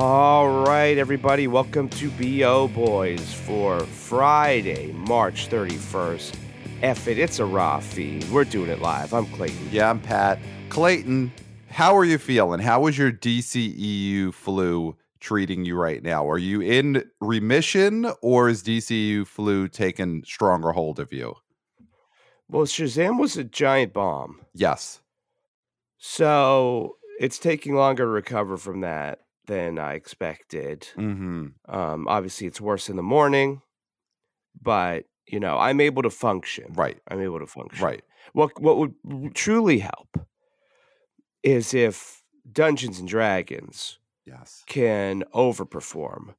All right, everybody, welcome to BO Boys for Friday, March 31st. F it, it's a raw feed. We're doing it live. I'm Clayton. Yeah, I'm Pat. Clayton, how are you feeling? How is your DCEU flu treating you right now? Are you in remission or is DCEU flu taking stronger hold of you? Well, Shazam was a giant bomb. Yes. So it's taking longer to recover from that than I expected. Mm-hmm. Um, obviously, it's worse in the morning, but you know, I'm able to function. Right. I'm able to function. Right. What what would truly help is if Dungeons and Dragons Yes. can overperform.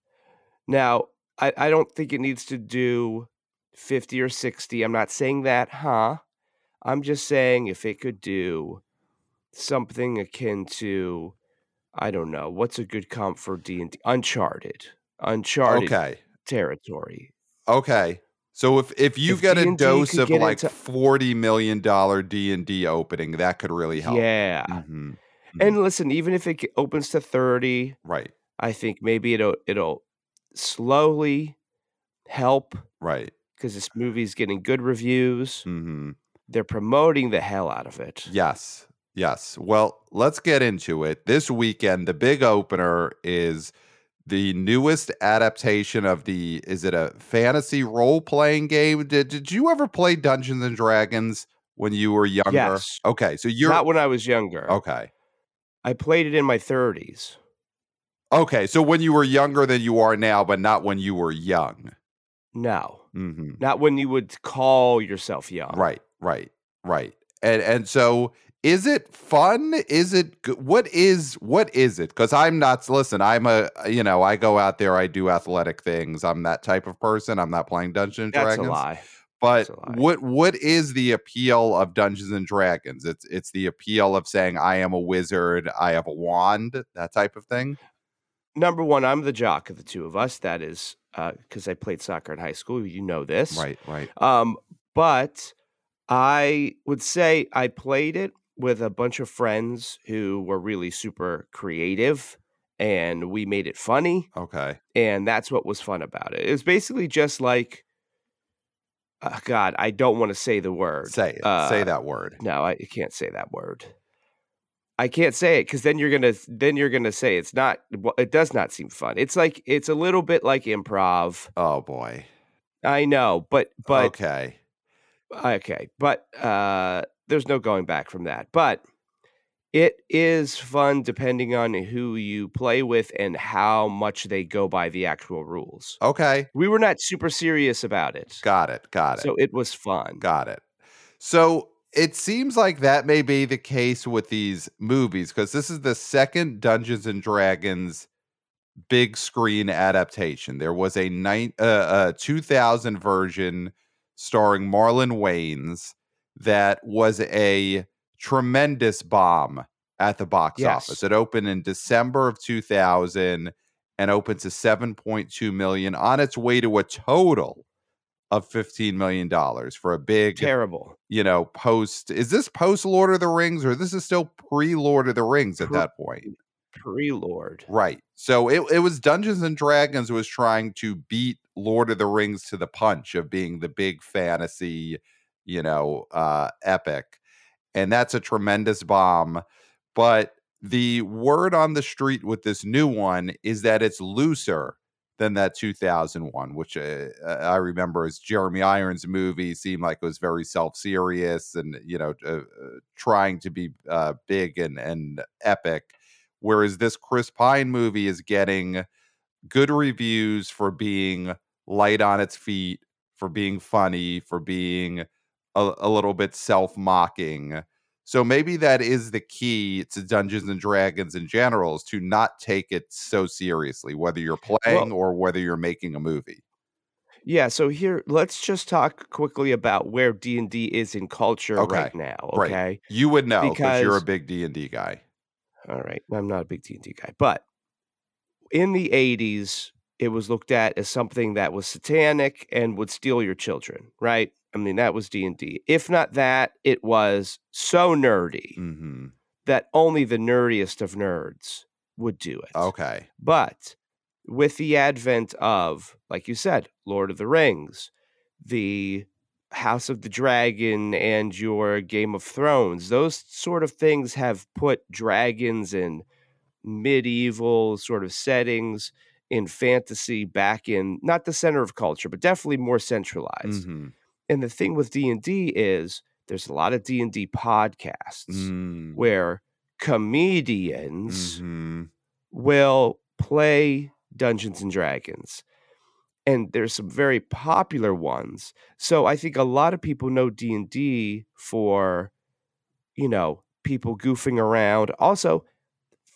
Now, I, I don't think it needs to do 50 or 60. I'm not saying that, huh? I'm just saying if it could do something akin to I don't know, what's a good comp for D&D? Uncharted. Uncharted Okay. territory. Okay. So if if you If get a D&D dose of like into- forty million dollar D and D opening, that could really help. Yeah. Mhm. And listen, even if it opens to 30, Right. I think maybe it'll it'll slowly help Right. because this movie's getting good reviews. Mm-hmm. They're promoting the hell out of it. Yes. Yes. Well, let's get into it. This weekend, the big opener is the newest adaptation of the is it a fantasy role playing game? Did did you ever play Dungeons and Dragons when you were younger? Yes. Okay. So you're Not when I was younger. okay. I played it in my 30s. Okay. So when you were younger than you are now, but not when you were young. No, hmm not when you would call yourself young. Right, right, right. And and so is it fun? Is it what is what is it? Cuz I'm not listen, I'm a you know, I go out there, I do athletic things. I'm that type of person. I'm not playing Dungeons and That's Dragons. a lie. But That's a lie. what what is the appeal of Dungeons and Dragons? It's it's the appeal of saying I am a wizard, I have a wand, that type of thing. Number one, I'm the jock of the two of us. That is because I played soccer in high school. You know this. Right, right. Um, but I would say I played it with a bunch of friends who were really super creative and we made it funny. Okay. And that's what was fun about it. It was basically just like, uh, God, I don't want to say the word. Say it. Uh, say that word. No, I can't say that word. I can't say it because then you're gonna then you're gonna say it's not. It does not seem fun. It's like it's a little bit like improv. Oh boy. I know, but but okay. Okay, but uh, there's no going back from that. But it is fun depending on who you play with and how much they go by the actual rules. Okay. We were not super serious about it, Got it. Got it. so it was fun. Got it. So it seems like that may be the case with these movies because this is the second Dungeons and Dragons big screen adaptation. There was a nine, uh, uh, 2000 version starring Marlon Wayans that was a tremendous bomb at the box Yes. office. It opened in December of 2000 and opened to 7.2 million on its way to a total of 15 million dollars for a big Terrible. you know, post is this post Lord of the Rings or this is still pre Lord of the Rings at Pre- that point? Pre-Lord. Right. So it, it was Dungeons and Dragons was trying to beat Lord of the Rings to the punch of being the big fantasy, you know, uh epic. And that's a tremendous bomb. But the word on the street with this new one is that it's looser than that 2001, which uh, I remember as Jeremy Irons movie seemed like it was very self-serious and you know uh, uh, trying to be uh, big and and epic, whereas this Chris Pine movie is getting good reviews for being light on its feet, for being funny, for being a, a little bit self-mocking. So maybe that is the key to Dungeons and Dragons in general is to not take it so seriously, whether you're playing or whether you're making a movie. Yeah. So here, let's just talk quickly about where D and D is in culture Okay, right now. right. Okay. You would know because you're a big D and D guy. All right. I'm not a big D&D guy, but in the 80s, it was looked at as something that was satanic and would steal your children, right? I mean, that was D&D. If not that, it was so nerdy hmm that only the nerdiest of nerds would do it. Okay. But with the advent of, like you said, Lord of the Rings, the House of the Dragon, and your Game of Thrones, those sort of things have put dragons in medieval sort of settings in fantasy back in not the center of culture, but definitely more centralized. Mhm. And the thing with D&D is there's a lot of D&D podcasts Mm. where comedians Mhm. will play Dungeons and Dragons. And there's some very popular ones. So I think a lot of people know D&D for you know, people goofing around. Also,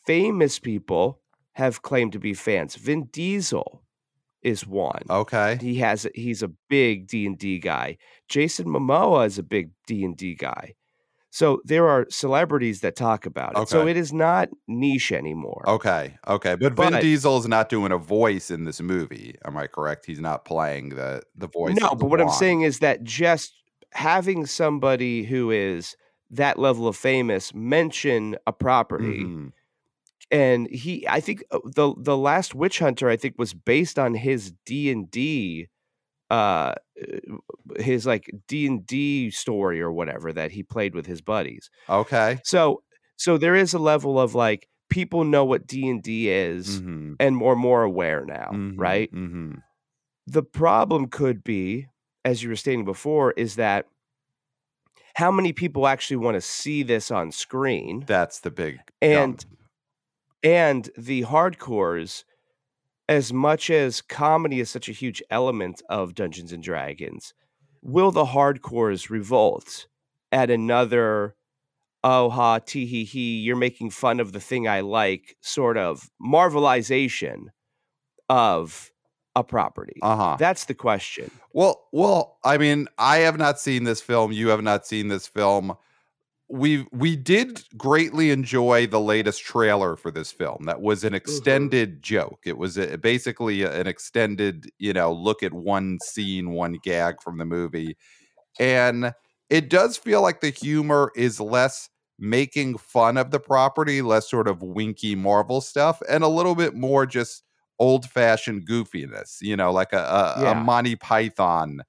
famous people have claimed to be fans. Vin Diesel is one. Okay. He has he's a big D&D guy. Jason Momoa is a big D&D guy. So there are celebrities that talk about it. So it is not niche anymore. Okay. Okay. But Vin Diesel is not doing a voice in this movie. Am I correct? He's not playing the the voice. No, but what I'm saying is that just having somebody who is that level of famous mention a property Mhm. And he I think uh, the the last witch hunter I think was based on his D&D uh his like D&D story or whatever that he played with his buddies. Okay. So so there is a level of like people know what D&D is Mhm. and more more aware now, Mhm. right? Mhm. The problem could be as you were stating before is that how many people actually want to see this on screen? That's the big And jump. And the hardcores as much as comedy is such a huge element of Dungeons and Dragons, will the hardcores revolt at another oh ha tee hee hee you're making fun of the thing I like sort of marvelization of a property? Uh-huh. That's the question. Well, well, I mean, I have not seen this film. You have not seen this film. We we did greatly enjoy the latest trailer for this film. That was an mm-hmm. extended joke. It was a, basically uh, an extended, you know, look at one scene, one gag from the movie, and it does feel like the humor is less making fun of the property, less sort of winky Marvel stuff, and a little bit more just old fashioned goofiness, you know, like a, a, a Monty Python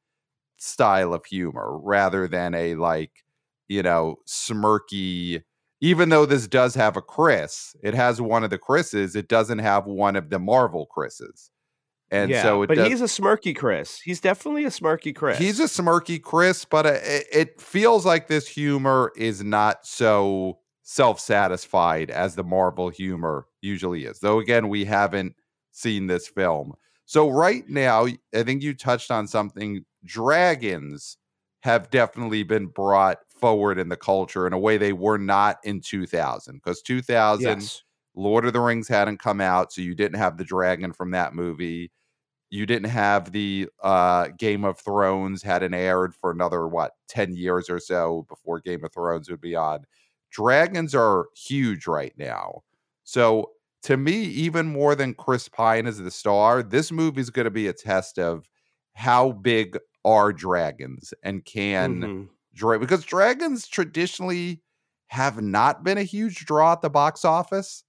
style of humor rather than a like, you know, smirky. Even though this does have a Chris, it has one of the Chris's, it doesn't have one of the Marvel Chris's. And yeah, so it but does, he's a smirky Chris. He's definitely a smirky Chris. He's a smirky Chris, but uh, it, it feels like this humor is not so self-satisfied as the Marvel humor usually is. Though again, we haven't seen this film. So right now, I think you touched on something. Dragons have definitely been brought forward in the culture in a way they were not in 2000 because 2000 yes. Lord of the Rings hadn't come out, so you didn't have the dragon from that movie. You didn't have the uh, Game of Thrones hadn't aired for another what ten years or so before Game of Thrones would be on. Dragons are huge right now, so to me, even more than Chris Pine is the star, this movie is going to be a test of how big are dragons and can Mhm. Dra- because dragons traditionally have not been a huge draw at the box office.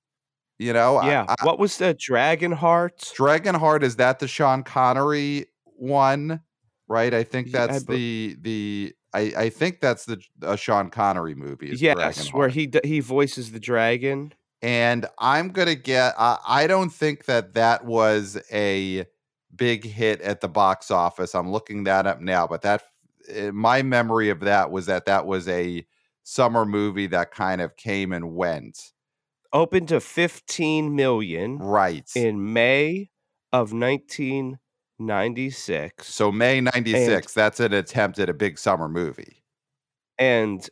You know, Yeah. I, what was the Dragon Heart? Dragon Heart is that the Sean Connery one, right? I think I that's bel- the the I, I think that's the a Sean Connery movie. is yes, where he he voices the dragon. and I'm gonna get. I I don't think that that was a big hit at the box office. I'm looking that up now, but that Eh, my memory of that was that that was a summer movie that kind of came and went. Opened to 15 million Right. in May of 1996 so May '96. That's an attempt at a big summer movie. and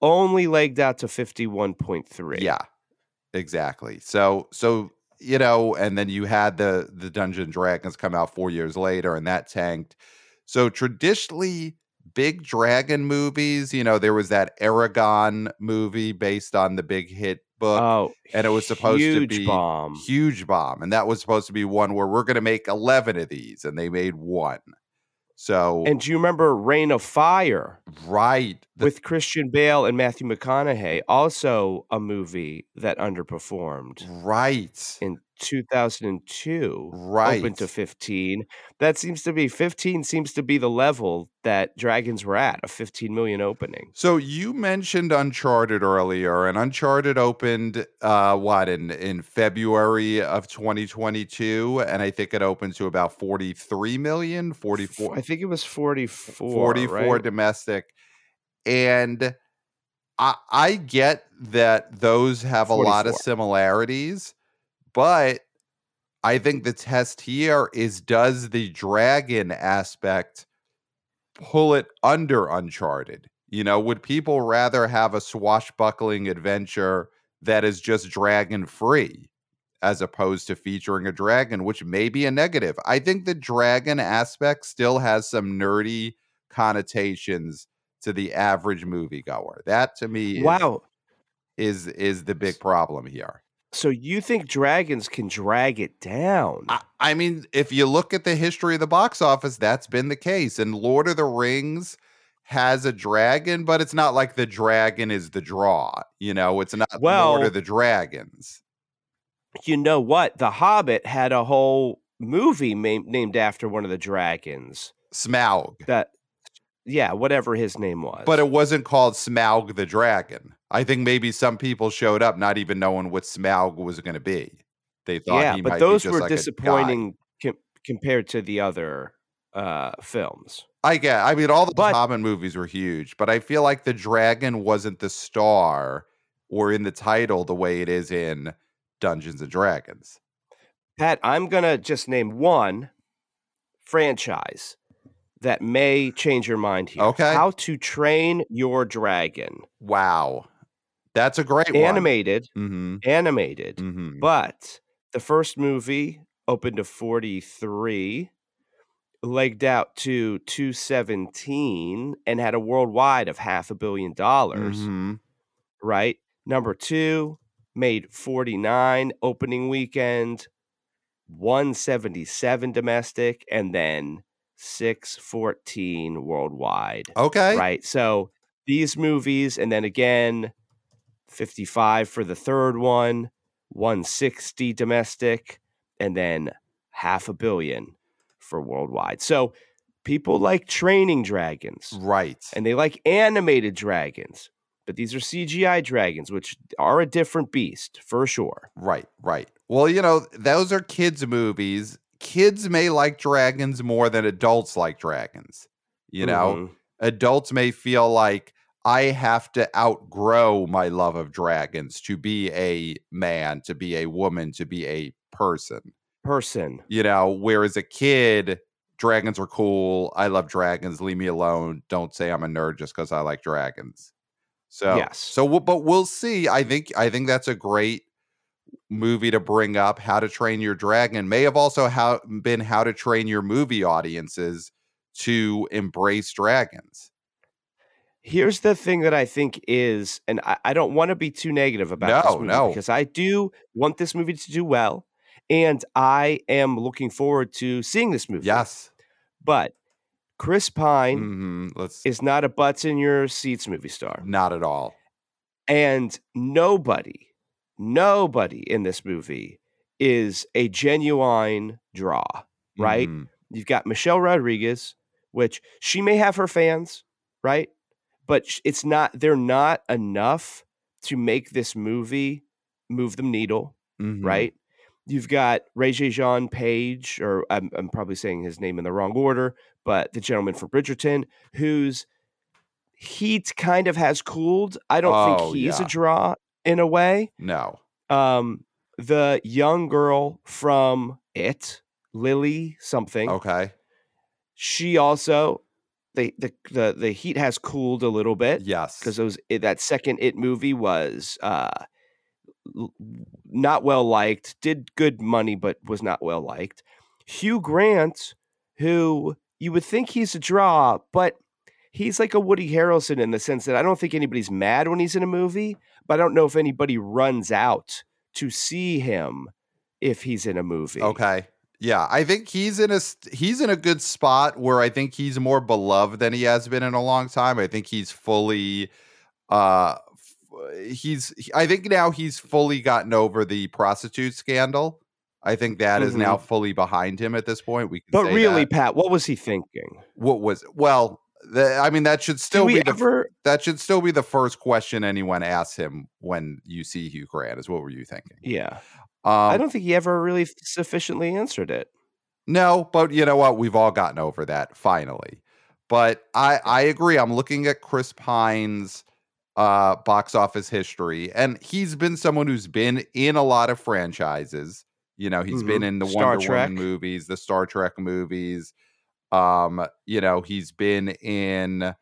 only legged out to 51.3. Yeah, exactly. So so you know, and then you had the the Dungeon Dragons come out four years later, and that tanked. So traditionally, big dragon movies, you know, there was that Eragon movie based on the big hit book, Oh, and it was supposed to be bomb. huge bomb, and that was supposed to be one where we're going to make eleven of these, and they made one. So And do you remember Reign of Fire right, the- with Christian Bale and Matthew McConaughey? Also a movie that underperformed right, in 2002. right. Open to 15. That seems to be 15 seems to be the level that Dragons were at, a 15 million opening. So you mentioned Uncharted earlier, and Uncharted opened uh what in in February of 2022, and I think it opened to about 43 million, 44 I think it was 44. 44 right? domestic. And I I get that those have a lot of similarities, but I think the test here is does the dragon aspect pull it under Uncharted? You know, would people rather have a swashbuckling adventure that is just dragon free as opposed to featuring a dragon, which may be a negative? I think the dragon aspect still has some nerdy connotations to the average moviegoer. That to me is, Wow. is is the big problem here. So you think dragons can drag it down? I, I mean, if you look at the history of the box office, that's been the case. And Lord of the Rings has a dragon, but it's not like the dragon is the draw. You know, it's not Lord of the Dragons. you know what? The Hobbit had a whole movie ma- named after one of the dragons. Smaug. That, yeah, whatever his name was. But it wasn't called Smaug the Dragon. I think maybe some people showed up not even knowing what Smaug was going to be. They thought yeah, but those were like disappointing com- compared to the other uh, films. I get. I mean, all the But- Hobbit movies were huge, but I feel like the dragon wasn't the star or in the title the way it is in Dungeons and Dragons. Pat, I'm gonna just name one franchise that may change your mind here. Okay. How to Train Your Dragon, Wow, that's a great animated, one. animated. Mm-hmm. Mm-hmm. But the first movie opened to 43, legged out to 217, and had a worldwide of half a billion dollars, Mm-hmm. right? Number two made 49 opening weekend, 177 domestic, and then 614 worldwide, Okay. right? So these movies, and then again, 55 for the third one, 160 domestic, and then half a billion for worldwide. So people like training dragons Right. and they like animated dragons, but these are CGI dragons, which are a different beast for sure. Right, right. Well, you know, those are kids' movies. Kids may like dragons more than adults like dragons. You know, Mhm. adults may feel like I have to outgrow my love of dragons to be a man, to be a woman, to be a person. person. You know, whereas a kid, dragons are cool. I love dragons. Leave me alone. Don't say I'm a nerd just because I like dragons. So Yes. So, we'll- but we'll see. I think I think that's a great movie to bring up. How to Train Your Dragon may have also how, been How to Train Your Movie audiences to embrace dragons. Here's the thing that I think is, and I, I don't want to be too negative about this movie no. because I do want this movie to do well, and I am looking forward to seeing this movie. Yes. But Chris Pine hmm Let's is not a butts in your seats movie star. not at all. And nobody, nobody in this movie is a genuine draw, right? Mhm. You've got Michelle Rodriguez, which she may have her fans, right? But it's not, they're not enough to make this movie move the needle, Mhm. right? You've got Regé-Jean Page, or I'm, I'm probably saying his name in the wrong order, but the gentleman from Bridgerton, whose heat kind of has cooled. I don't Oh, think he's yeah. a draw in a way. No. Um, the young girl from It, Lily something, Okay. she also the the the, the heat has cooled a little bit Yes. because those it, that second It movie was uh l- not well liked, did good money but was not well liked. Hugh Grant, who you would think he's a draw, but he's like a Woody Harrelson in the sense that I don't think anybody's mad when he's in a movie, but I don't know if anybody runs out to see him if he's in a movie. Okay. Yeah, I think he's in a he's in a good spot where I think he's more beloved than he has been in a long time. I think he's fully uh he's I think now he's fully gotten over the prostitute scandal. I think that is now fully behind him at this point. We can Mm-hmm. But really, that. Pat, what was he thinking? what was well, the, I mean that should still be the ever? that should still be the first question anyone asks him when you see Hugh Grant is what were you thinking? Yeah, Um, I don't think he ever really sufficiently answered it. No, but you know what? We've all gotten over that finally. But I I agree. I'm looking at Chris Pine's uh box office history and he's been someone who's been in a lot of franchises. You know, he's been Mhm. in the Star Wonder Trek. Woman movies, the Star Trek movies. Um, you know, he's been in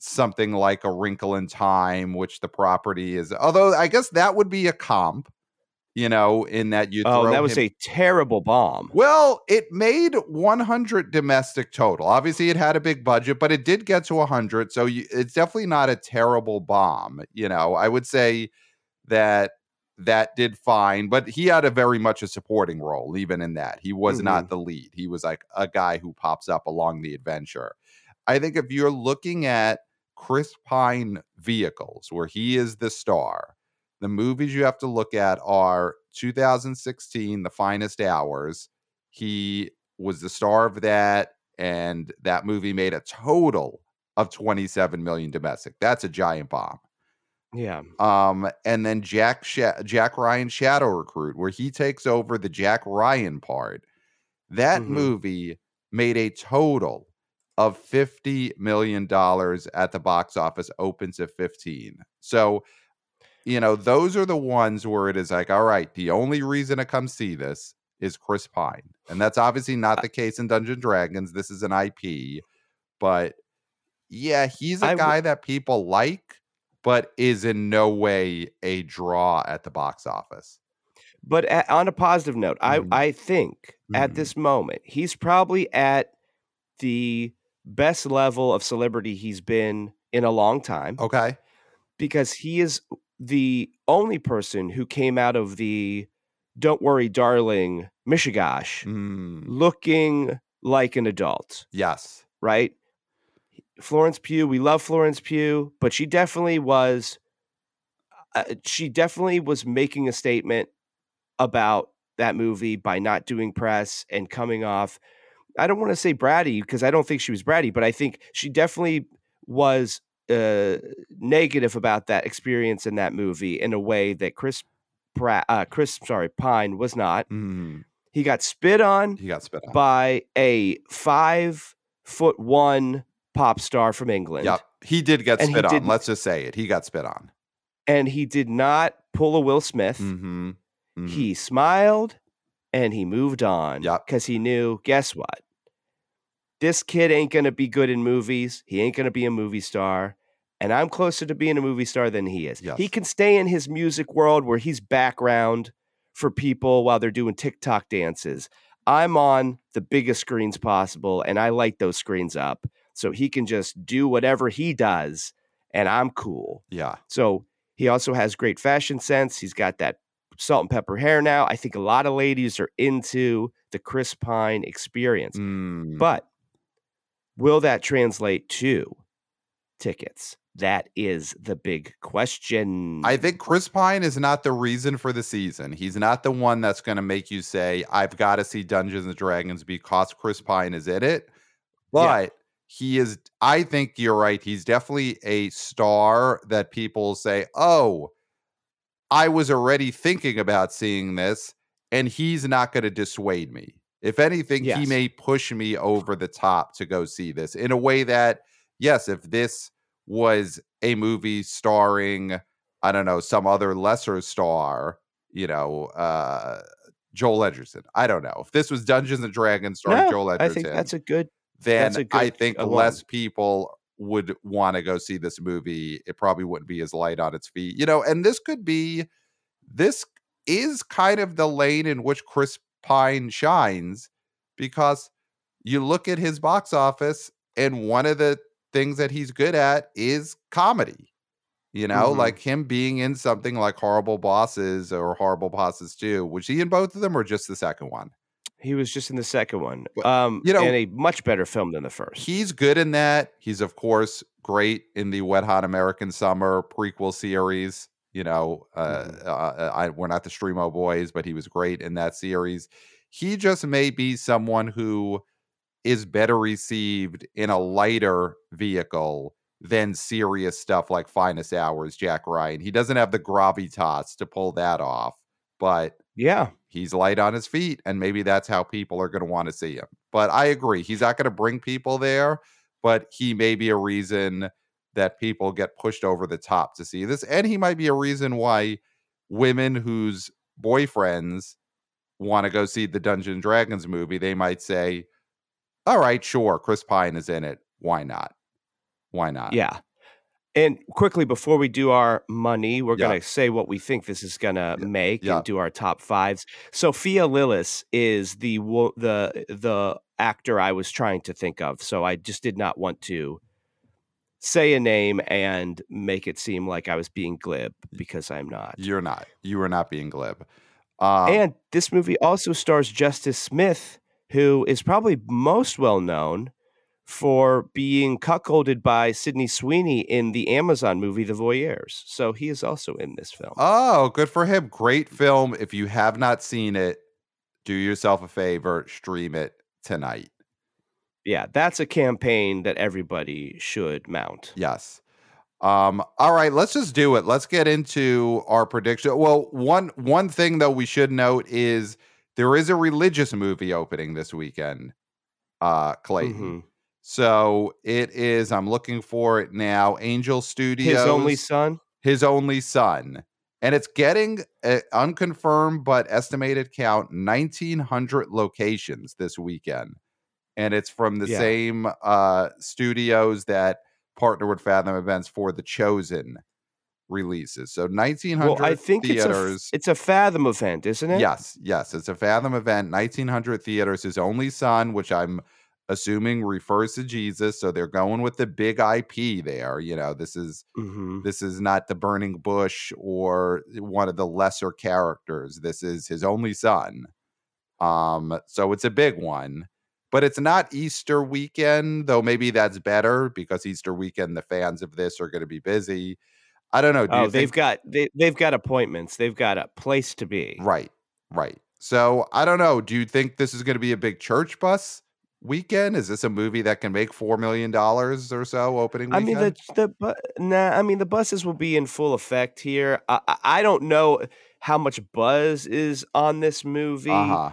something like A Wrinkle in Time, which the property is although I guess that would be a comp, you know, in that you Oh, that was him a terrible bomb. well, it made 100 domestic total. Obviously, it had a big budget, but it did get to 100. So you, it's definitely not a terrible bomb. You know, I would say that that did fine, but he had a very much a supporting role, even in that. He was not mm-hmm. the lead. He was like a guy who pops up along the adventure. I think if you're looking at Chris Pine vehicles, where he is the star, the movies you have to look at are 2016, The Finest Hours. He was the star of that, and that movie made a total of 27 million domestic. That's a giant bomb. Yeah, Um, and then Jack Sha- Jack Ryan Shadow Recruit, where he takes over the Jack Ryan part. That Mhm. movie made a total of 50 million dollars at the box office, opens at 15. So, you know, those are the ones where it is like, all right, the only reason to come see this is Chris Pine. And that's obviously not the case in Dungeon Dragons. This is an IP, but yeah, he's a I w- guy that people like, but is in no way a draw at the box office. but a- on a positive note, Mhm. I I think Mhm. at this moment he's probably at the best level of celebrity he's been in a long time Okay. because he is the only person who came out of the "Don't worry, darling" Mishigash Mm, looking like an adult. yes. right? Florence Pugh, we love Florence Pugh, but she definitely was uh, she definitely was making a statement about that movie by not doing press and coming off I don't want to say bratty because I don't think she was bratty, but I think she definitely was uh, negative about that experience in that movie in a way that Chris Pratt, uh, Chris, sorry, Pine was not. Mm, He got spit on he got spit on. by a five foot one pop star from England. Yep. He did get And spit on. Let's just say it. He got spit on. And he did not pull a Will Smith. Mm-hmm. Mhm. He smiled and he moved on. Yep. Because he knew, guess what? This kid ain't going to be good in movies. He ain't going to be a movie star. And I'm closer to being a movie star than he is. Yes. He can stay in his music world where he's background for people while they're doing TikTok dances. I'm on the biggest screens possible and I light those screens up so he can just do whatever he does and I'm cool. Yeah. So he also has great fashion sense. He's got that salt and pepper hair now. I think a lot of ladies are into the Chris Pine experience. Mm, But will that translate to tickets? That is the big question. I think Chris Pine is not the reason for the season. He's not the one that's going to make you say, I've got to see Dungeons and Dragons because Chris Pine is in it. But Yeah. he is, I think you're right. He's definitely a star that people say, oh, I was already thinking about seeing this, and he's not going to dissuade me. If anything, he may push me over the top to go see this in a way that, yes, if this was a movie starring, I don't know, some other lesser star, you know, uh, Joel Edgerton. I don't know. If this was Dungeons and Dragons starring No, Joel Edgerton, I think that's a good. then a I good, think uh, less people would want to go see this movie. It probably wouldn't be as light on its feet, you know. And this could be, this is kind of the lane in which Chris Pine shines because you look at his box office, and one of the things that he's good at is comedy. You know, Mhm. like him being in something like Horrible Bosses or Horrible Bosses 2. Was he in both of them or just the second one? He was just in the second one. Um, you know- and a much better film than the first. He's good in that. He's of course great in the Wet Hot American Summer prequel series. You know, uh, Mhm. uh, I, we're not the Streamo Boys, but he was great in that series. He just may be someone who is better received in a lighter vehicle than serious stuff like Finest Hours, Jack Ryan. He doesn't have the gravitas to pull that off, but yeah. he's light on his feet, and maybe that's how people are going to want to see him. But I agree, he's not going to bring people there, but he may be a reason that people get pushed over the top to see this, and he might be a reason why women whose boyfriends want to go see the Dungeon and Dragons movie, they might say, "All right, sure, Chris Pine is in it. Why not? Why not?" Yeah. And quickly before we do our money, we're Yeah. going to say what we think this is going to make yeah. and do our top fives. Sophia Lillis is the the the actor I was trying to think of, so I just did not want to say a name and make it seem like I was being glib because I'm not. You're not. You are not being glib. Um, and this movie also stars Justice Smith, who is probably most well known for being cuckolded by Sydney Sweeney in the Amazon movie The Voyeurs. So he is also in this film. Oh, good for him. Great film. If you have not seen it, do yourself a favor, stream it tonight. yeah, that's a campaign that everybody should mount. Yes. Um, all right, let's just do it. Let's get into our prediction. Well, one one thing though we should note is there is a religious movie opening this weekend. Uh Clayton. Mhm. So it is, I'm looking for it now. Angel Studios. His only son. his only son. And it's getting uh, unconfirmed but estimated count 1900 locations this weekend. And it's from the Yeah. same uh studios that partner with Fathom Events for the Chosen releases. So 1900 Well, I think it's a, theaters. it's a Fathom event, isn't it? Yes, yes, it's a Fathom event. 1900 theaters. His only son, which I'm assuming refers to Jesus. So they're going with the big IP there. You know, this is hmm this is not the burning bush or one of the lesser characters. This is his only son. Um, so it's a big one. But it's not Easter weekend, though maybe that's better because Easter weekend the fans of this are going to be busy. I don't know. Do Oh, they've think got they, they've got appointments. They've got a place to be. Right, right. So I don't know. Do you think this is going to be a big church bus weekend? Is this a movie that can make four million dollars or so opening I mean the the bu- nah. I mean the buses will be in full effect here. I, I- I don't know how much buzz is on this movie. uh huh.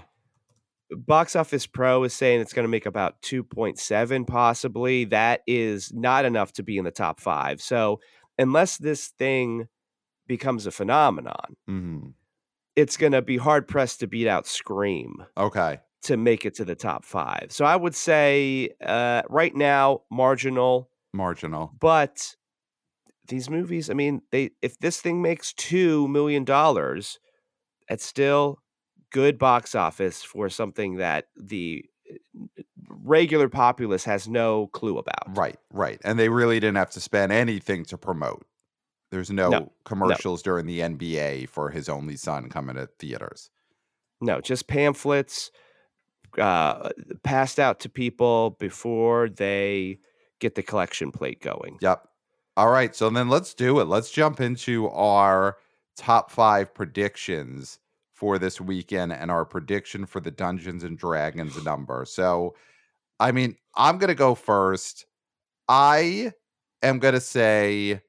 Box Office Pro is saying it's going to make about two point seven, possibly. That is not enough to be in the top five. So unless this thing becomes a phenomenon, hmm it's going to be hard pressed to beat out Scream Okay. to make it to the top five. So I would say uh, right now marginal. Marginal. but these movies i mean they if this thing makes two million dollars it's still good box office for something that the uh, regular populace has no clue about Right, right. And they really didn't have to spend anything to promote. There's no, No, commercials during the NBA for his only son coming to theaters. no just pamphlets uh passed out to people before they get the collection plate going Yep. All right. So then let's do it. Let's jump into our top five predictions for this weekend and our prediction for the Dungeons and Dragons number. So, I mean, I'm going to go first. I am going to say,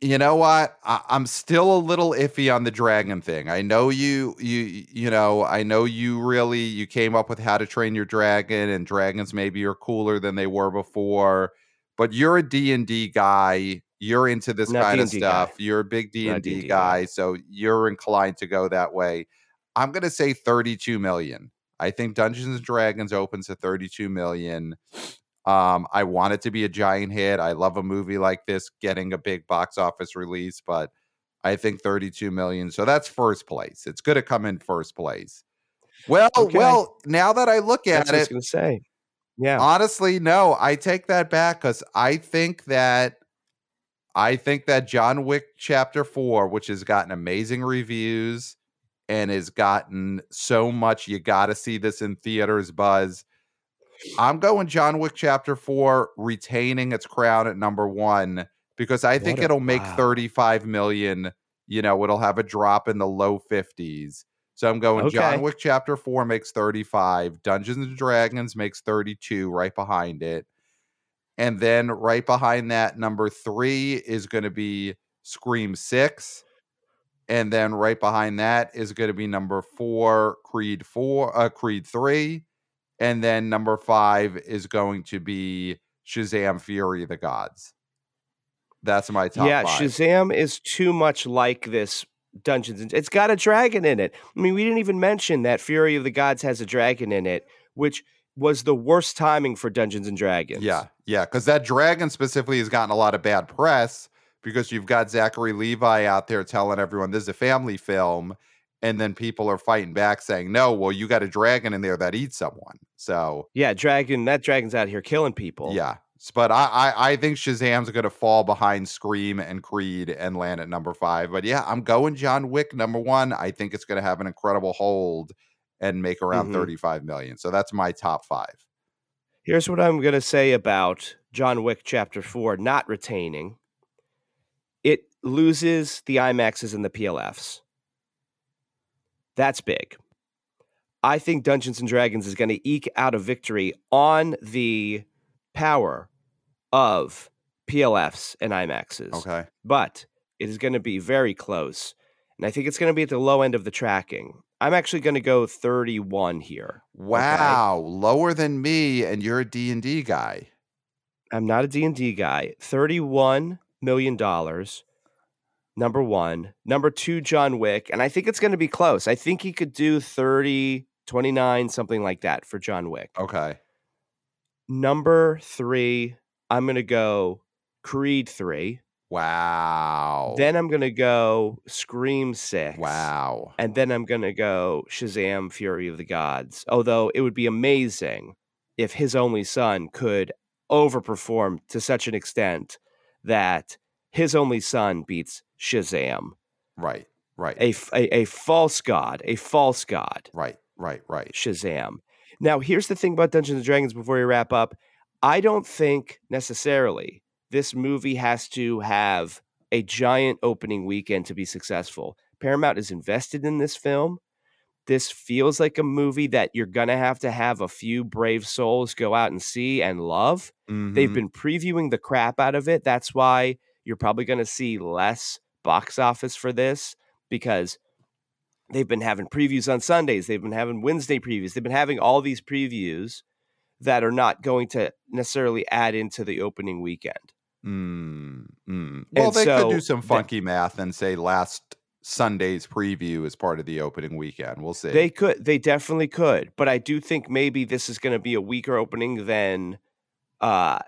you know what? I, I'm still a little iffy on the dragon thing. I know you, you, you know, I know you really you came up with how to train your dragon, and dragons maybe are cooler than they were before. But you're a D and D guy. You're into this Not kind of D&D guy. stuff. You're a big D&D, D&D guy, guy. so you're inclined to go that way. I'm gonna say 32 million. I think Dungeons and Dragons opens at 32 million. Um, I want it to be a giant hit. I love a movie like this getting a big box office release, but I think 32 million. So that's first place. It's going to come in first place. Well, Okay. well, now that I look at that's what I was it, going to say yeah honestly, no, I take that back because I think that I think that John Wick Chapter Four, which has gotten amazing reviews, and has gotten so much you got to see this in theaters buzz. I'm going John Wick Chapter 4 retaining its crown at number 1 because I think a- it'll make wow. 35 million, you know, it'll have a drop in the low 50s. So I'm going John Wick Chapter 4 makes 35, Dungeons and Dragons makes 32 right behind it. And then right behind that number 3 is going to be Scream 6 and then right behind that is going to be number four creed 4 uh creed 3 and then number 5 is going to be shazam fury of the gods that's my top yeah, five. Shazam is too much like this Dungeons and it's got a dragon in it. I mean, we didn't even mention that Fury of the Gods has a dragon in it, which was the worst timing for Dungeons and Dragons. yeah yeah because that dragon specifically has gotten a lot of bad press because you've got zachary levi out there telling everyone this is a family film and then people are fighting back saying no well you got a dragon in there that eats someone so Yeah, dragon. That dragon's out here killing people. Yeah. But I, I, I think Shazam's going to fall behind Scream and Creed and land at number five. But yeah, I'm going John Wick number one. I think it's going to have an incredible hold and make around Mhm. 35 million. So that's my top five. Here's what I'm going to say about John Wick Chapter 4 not retaining loses the IMAXs and the PLFs. That's big. I think Dungeons and Dragons is going to eke out a victory on the power of PLFs and IMAXs. Okay. But it is going to be very close. And I think it's going to be at the low end of the tracking. I'm actually going to go 31 here. Wow. Lower than me. And you're a D&D guy. I'm not a D&D guy. 31 million dollars. Number 1, number 2 John Wick, and I think it's going to be close. I think he could do 30, 29, something like that for John Wick. Okay. Number 3, I'm going to go Creed 3. Wow. Then I'm going to go Scream 6. wow. And then I'm going to go Shazam Fury of the Gods. Although it would be amazing if his only son could overperform to such an extent that his only son beats Shazam, Right. Right. A a false god, a false god, right. Right. Right. Shazam. Now, here's the thing about Dungeons and Dragons before we wrap up. I don't think necessarily this movie has to have a giant opening weekend to be successful. Paramount is invested in this film. This feels like a movie that you're going to have to have a few brave souls go out and see and love. They've Mhm. been previewing the crap out of it. That's why you're probably going to see less box office for this because they've been having previews on Sundays. They've been having Wednesday previews. They've been having all these previews that are not going to necessarily add into the opening weekend. Mm, mm. Well, And they so could do some the- funky math and say last Sunday's preview is part of the opening weekend. We'll see. They could, they definitely could, but I do think maybe this is going to be a weaker opening than uh,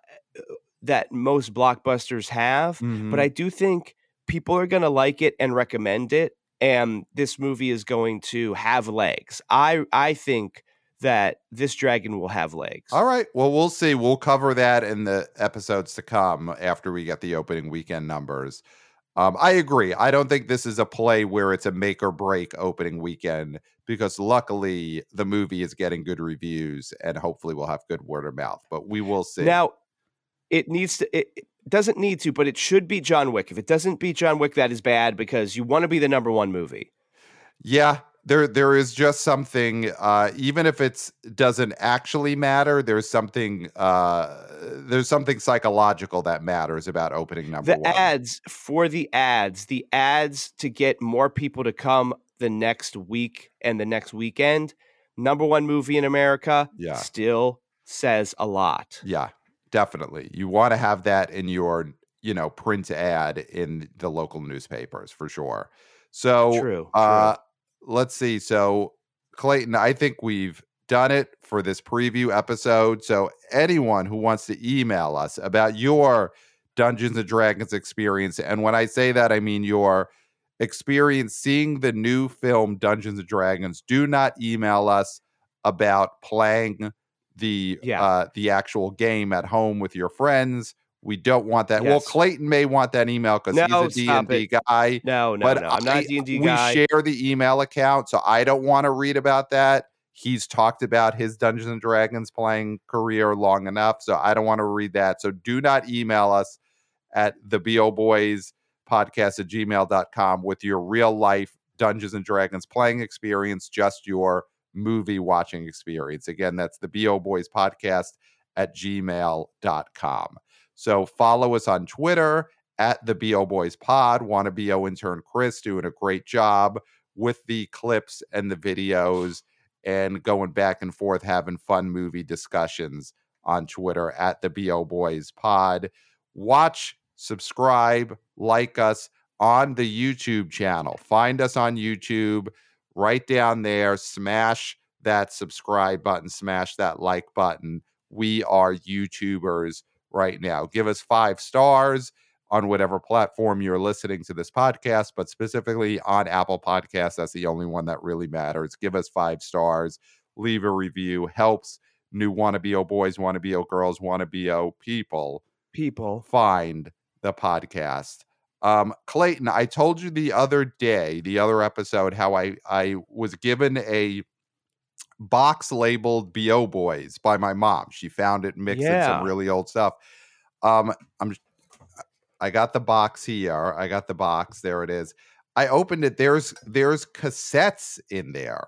that most blockbusters have. Mhm. But I do think people are going to like it and recommend it, and this movie is going to have legs. I I think that this dragon will have legs. All right. Well, we'll see. We'll cover that in the episodes to come after we get the opening weekend numbers. Um, I agree. I don't think this is a play where it's a make or break opening weekend because luckily the movie is getting good reviews and hopefully we'll have good word of mouth. But we will see. Now, it needs to. It, it doesn't need to, but it should be John Wick. If it doesn't beat John Wick, that is bad because you want to be the number one movie. Yeah, there there is just something uh even if it's doesn't actually matter, there's something uh there's something psychological that matters about opening number the 1. ads for the ads, the ads to get more people to come the next week and the next weekend. Number one movie in America. Yeah. still says a lot. Yeah, definitely. You want to have that in your, you know, print ad in the local newspapers for sure. So, True, uh let's see. So, Clayton, I think we've done it for this preview episode. So, anyone who wants to email us about your Dungeons and Dragons experience, and when I say that, I mean your experience seeing the new film Dungeons and Dragons, do not email us about playing the Yeah. uh the actual game at home with your friends We don't want that. Well, Clayton may want that email because No, he's a D&D guy. No, no, but no. I'm not I- a D&D we guy. share the email account, so I don't want to read about that. He's talked about his Dungeons and Dragons playing career long enough, so I don't want to read that. So do not email us at the BO Boys podcast at gmail.com with your real life Dungeons and Dragons playing experience, just your movie watching experience. Again, that's the BO Boys podcast at gmail.com. So follow us on Twitter at the BO Boys Pod. Wanna BO intern Chris doing a great job with the clips and the videos and going back and forth having fun movie discussions on Twitter at the BO Boys Pod. Watch, subscribe, like us on the YouTube channel. Find us on YouTube right down there. Smash that subscribe button, smash that like button. We are YouTubers right now. Give us five stars on whatever platform you're listening to this podcast, but specifically on Apple Podcasts. That's the only one that really matters. Give us five stars, leave a review, helps new wanna be boys, wanna be girls, wanna be people People. find the podcast. Um, Clayton, I told you the other day, the other episode, how I I was given a box labeled BO Boys by my mom. She found it mixed in some really old stuff. Um, I'm I got the box here. I got the box. There it is. I opened it. There's there's cassettes in there.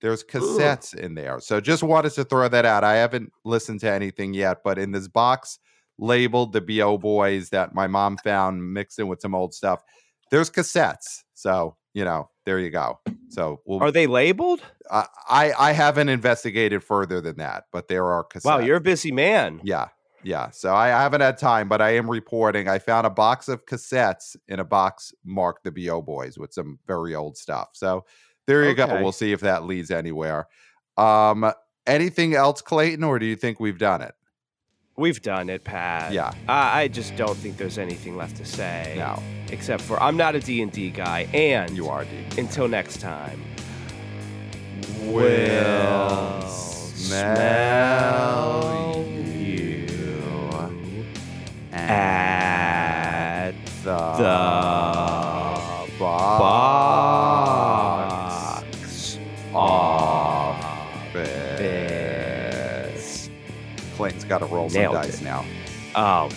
There's cassettes in there. So just wanted to throw that out. I haven't listened to anything yet, but in this box labeled the BO Boys that my mom found mixed in with some old stuff, there's cassettes. So, you know, there you go. So we'll, Are they labeled? I, I I haven't investigated further than that, but there are cassettes. Wow, you're a busy man. Yeah. Yeah. So I, I haven't had time, but I am reporting. I found a box of cassettes in a box marked the BO Boys with some very old stuff. So there you go. We'll see if that leads anywhere. Um, anything else, Clayton, or do you think we've done it? We've done it, Pat. Yeah. I, I just don't think there's anything left to say. No, Except for I'm not a D&D guy. And you are, D. until next time. Will smell you at the, the box office. office. Clayton's got to roll some Nailed dice it. now. Oh,